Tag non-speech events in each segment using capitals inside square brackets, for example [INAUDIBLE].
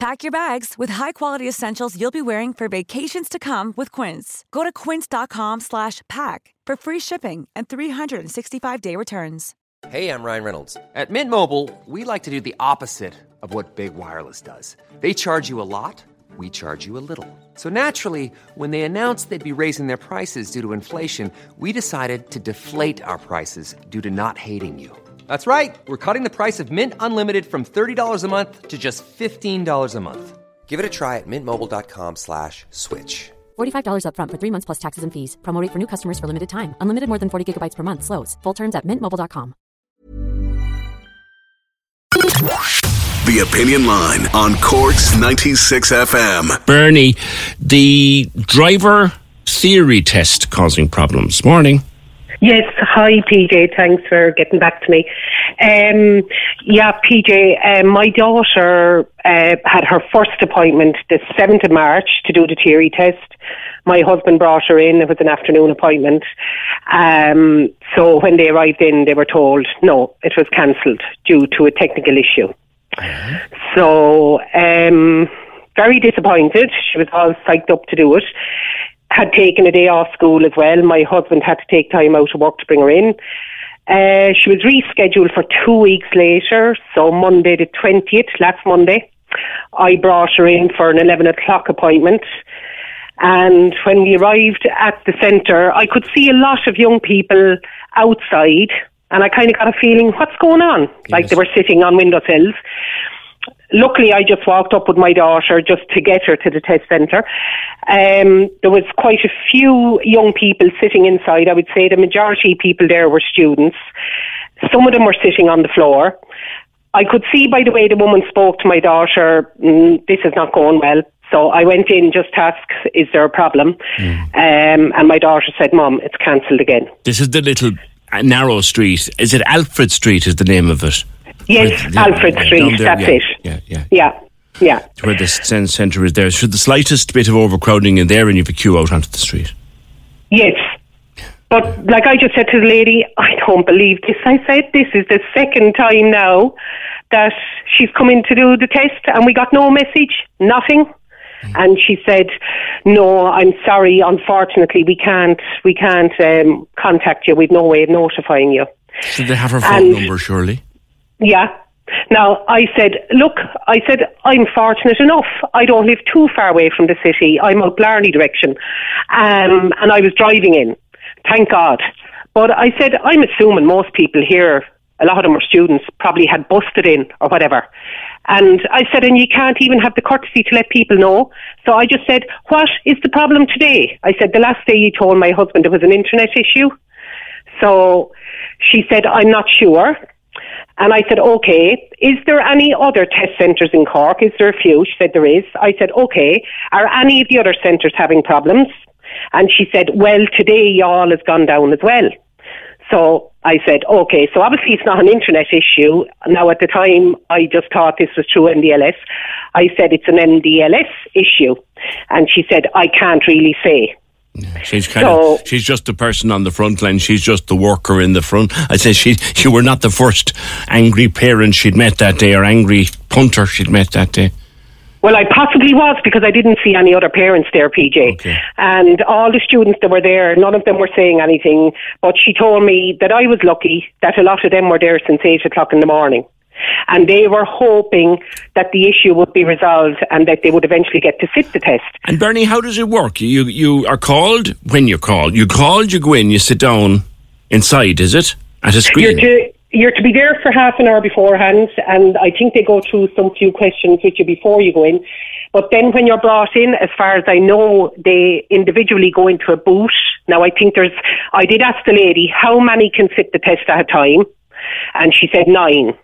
Pack your bags with high-quality essentials you'll be wearing for vacations to come with Quince. Go to quince.com/pack for free shipping and 365-day returns. Hey, I'm Ryan Reynolds. At Mint Mobile, we like to do the opposite of what Big Wireless does. They charge you a lot, we charge you a little. So naturally, when they announced they'd be raising their prices due to inflation, we decided to deflate our prices due to not hating you. That's right. We're cutting the price of Mint Unlimited from $30 a month to just $15 a month. Give it a try at mintmobile.com slash switch. $45 upfront for three months plus taxes and fees. Promo rate for new customers for limited time. Unlimited more than 40 gigabytes per month. Slows. Full terms at mintmobile.com. The Opinion Line on Corks 96 FM. Bernie, the driver theory test causing problems. Morning. Yes, hi PJ. Thanks for getting back to me. Um, yeah, PJ, um, my daughter uh, had her first appointment the seventh of March to do the theory test. My husband brought her in. It was an afternoon appointment. Um, so when they arrived in, they were told no, it was cancelled due to a technical issue. So um, very disappointed. She was all psyched up to do it had taken a day off school as well. My husband had to take time out of work to bring her in. Uh, she was rescheduled for two weeks later, so Monday the 20th, last Monday. I brought her in for an 11 o'clock appointment. And when we arrived at the centre, I could see a lot of young people outside, and I kind of got a feeling, what's going on? Yes. Like they were sitting on windowsills luckily I just walked up with my daughter just to get her to the test centre. Um, there was quite a few young people sitting inside. I would say the majority of people there were students. Some of them were sitting on the floor. I could see by the way the woman spoke to my daughter, mm, this is not going well. So I went in just to ask, is there a problem? Mm. Um, and my daughter said, Mom, it's cancelled again. This is the little uh, narrow street. Is it Alfred Street is the name of it? Yes, With, Alfred yeah, Street, there, that's yeah, it. Yeah, yeah. Yeah. Yeah. Where the centre is there. Should the slightest bit of overcrowding in there and you have a queue out onto the street? Yes. But like I just said to the lady, I don't believe this. I said this is the second time now that she's coming to do the test and we got no message, nothing. Mm. And she said, "No, I'm sorry. Unfortunately, we can't. We can't um, contact you. We've no way of notifying you." Should they have her phone and number? Surely. Yeah. Now, I said, look, I said, I'm fortunate enough. I don't live too far away from the city. I'm out Blarney direction. Um, and I was driving in. Thank God. But I said, I'm assuming most people here, a lot of them were students, probably had busted in or whatever. And I said, and you can't even have the courtesy to let people know. So I just said, what is the problem today? I said, the last day you told my husband it was an internet issue. So she said, I'm not sure. And I said, okay, is there any other test centres in Cork? Is there a few? She said, there is. I said, okay, are any of the other centres having problems? And she said, well, today Youghal has gone down as well. So I said, okay, so obviously it's not an internet issue. Now at the time, I just thought this was true NDLS. I said it's an NDLS issue. And she said, I can't really say. She's kind so, of she's just the person on the front line. She's just the worker in the front. I say she you were not the first angry parent she'd met that day or angry punter she'd met that day. Well, I possibly was because I didn't see any other parents there, PJ. Okay. And all the students that were there, none of them were saying anything. But she told me that I was lucky that a lot of them were there since eight o'clock in the morning and they were hoping that the issue would be resolved and that they would eventually get to sit the test. And Bernie, how does it work? You you are called when you're called. You called, you go in, you sit down inside, is it? At a screen. You're to, you're to be there for half an hour beforehand, and I think they go through some few questions with you before you go in. But then when you're brought in, as far as I know, they individually go into a booth. Now I think there's, I did ask the lady how many can sit the test at a time, and she said nine.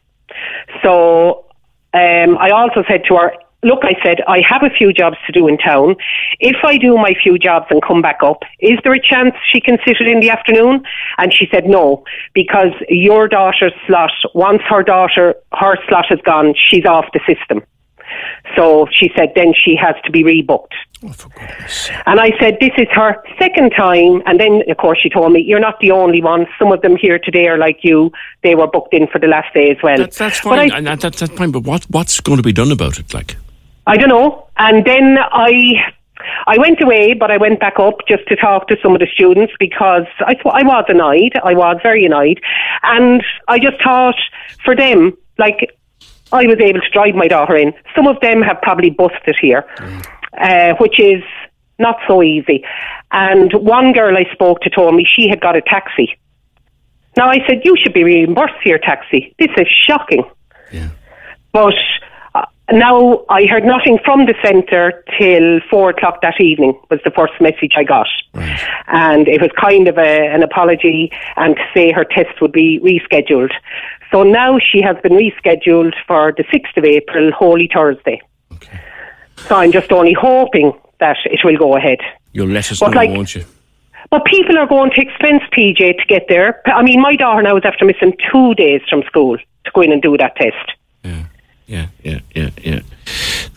So um, I also said to her, look, I said, I have a few jobs to do in town. If I do my few jobs and come back up, is there a chance she can sit it in the afternoon? And she said, no, because your daughter's slot, once her daughter, her slot is gone, she's off the system. So she said then she has to be rebooked. Oh. And I said, this is her second time. And then, of course, she told me, you're not the only one. Some of them here today are like you. They were booked in for the last day as well. That's, that's fine. I- that, that's, that's fine. But what, what's going to be done about it? Like, I don't know. And then I I went away, but I went back up just to talk to some of the students because I, th- I was annoyed. I was very annoyed. And I just thought for them, like, I was able to drive my daughter in. Some of them have probably bused it here, uh, which is not so easy. And one girl I spoke to told me she had got a taxi. Now I said, you should be reimbursed for your taxi. This is shocking. yeah. But uh, now I heard nothing from the centre till four o'clock that evening was the first message I got. And it was kind of a, an apology and to say her test would be rescheduled. So now she has been rescheduled for the 6th of April, Holy Thursday. So I'm just only hoping that it will go ahead. You'll let us But know, like- won't you? But people are going to expense PJ to get there. I mean, my daughter now is after missing two days from school to go in and do that test. Yeah, yeah, yeah, yeah. Yeah.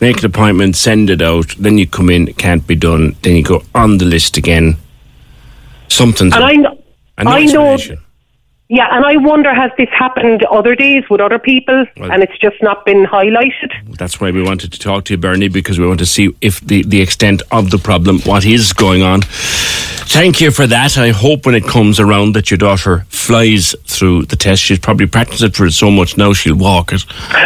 Make an appointment, send it out, then you come in, it can't be done, then you go on the list again. Something's And I, kn- and no I know. Yeah, and I wonder has this happened other days with other people Well- and it's just not been highlighted? That's why we wanted to talk to you, Bernie, because we want to see if the, the extent of the problem, what is going on. Thank you for that. I hope when it comes around that your daughter flies through the test. She's probably practiced it for so much now she'll walk it,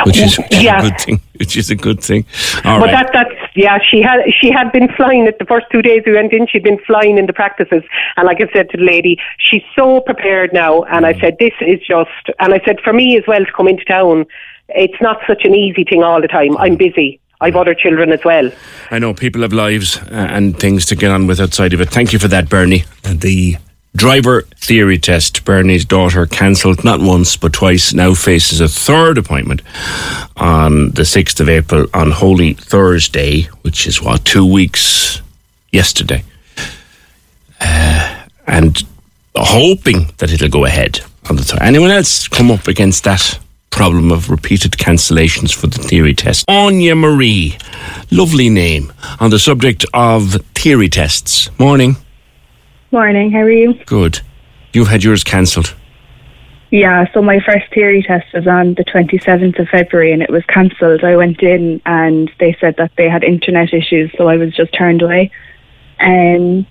which is, Yeah. [LAUGHS] a good thing. Which is a good thing. All but right. that that's yeah, she had she had been flying it the first two days we went in, she'd been flying in the practices and like I said to the lady, she's so prepared now and I said, This is just and I said for me as well to come into town, it's not such an easy thing all the time. I'm busy. I've other children as well. I know people have lives uh, and things to get on with outside of it. Thank you for that, Bernie. And the driver theory test, Bernie's daughter cancelled not once but twice, now faces a third appointment on the 6th of April on Holy Thursday, which is what, two weeks yesterday. Uh, and hoping that it'll go ahead on the. Anyone else come up against that? Problem of repeated cancellations for the theory test. Áine Marie, lovely name, on the subject of theory tests. Morning. Morning, how are you? Good. You've had yours cancelled. Yeah, so my first theory test was on the 27th of February and it was cancelled. I went in and they said that they had internet issues, so I was just turned away. Um,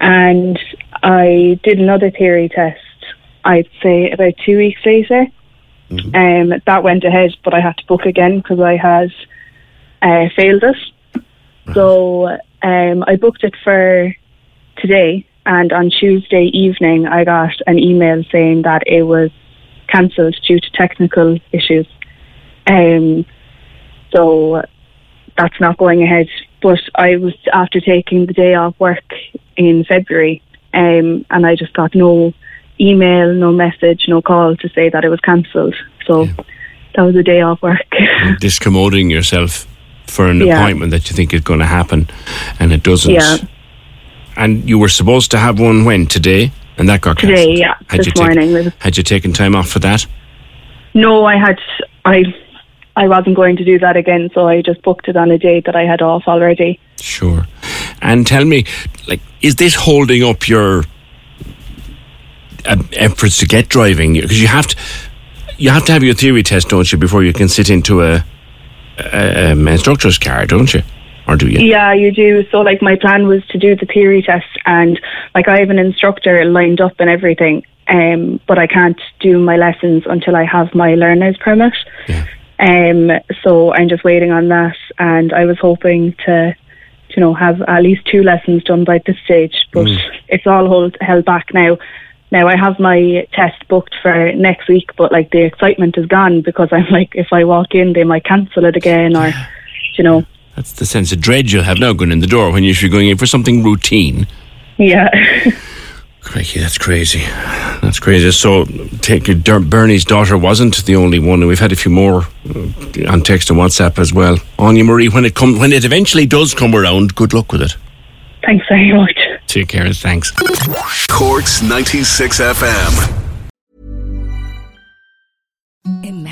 and I did another theory test, I'd say about two weeks later. Um, that went ahead, but I had to book again because I had uh, failed it. So um, I booked it for today, and on Tuesday evening, I got an email saying that it was cancelled due to technical issues. Um, so that's not going ahead. But I was after taking the day off work in February, um, and I just got no email, no message, no call to say that it was cancelled. So that was a day off work. [LAUGHS] Discommoding yourself for an Yeah. appointment that you think is going to happen and it doesn't. Yeah. And you were supposed to have one when? Today? And that got Today, cancelled. yeah, Had this you taken- morning. Had you taken time off for that? No, I had I I wasn't going to do that again, so I just booked it on a date that I had off already. Sure. And tell me, like, is this holding up your uh, efforts to get driving? Because you have to, you have to have your theory test, don't you, before you can sit into a, a, um, instructor's car, don't you? Or do you? Yeah, you do. So like my plan was to do the theory test and like I have an instructor lined up and everything. Um, but I can't do my lessons until I have my learner's permit. Yeah. Um, so I'm just waiting on that and I was hoping to you know, have at least two lessons done by this stage, but it's all hold, held back now. Now I have my test booked for next week, but like the excitement is gone because I'm like, if I walk in, they might cancel it again, or you know, That's the sense of dread you'll have now going in the door when you're going in for something routine. yeah, [LAUGHS] Crikey, that's crazy. That's crazy. So, take Bernie's daughter wasn't the only one, and we've had a few more uh, on text and WhatsApp as well. Áine Marie, when it come, when it eventually does come around, good luck with it. Thanks very much. Take care. Thanks. Corks 96 FM.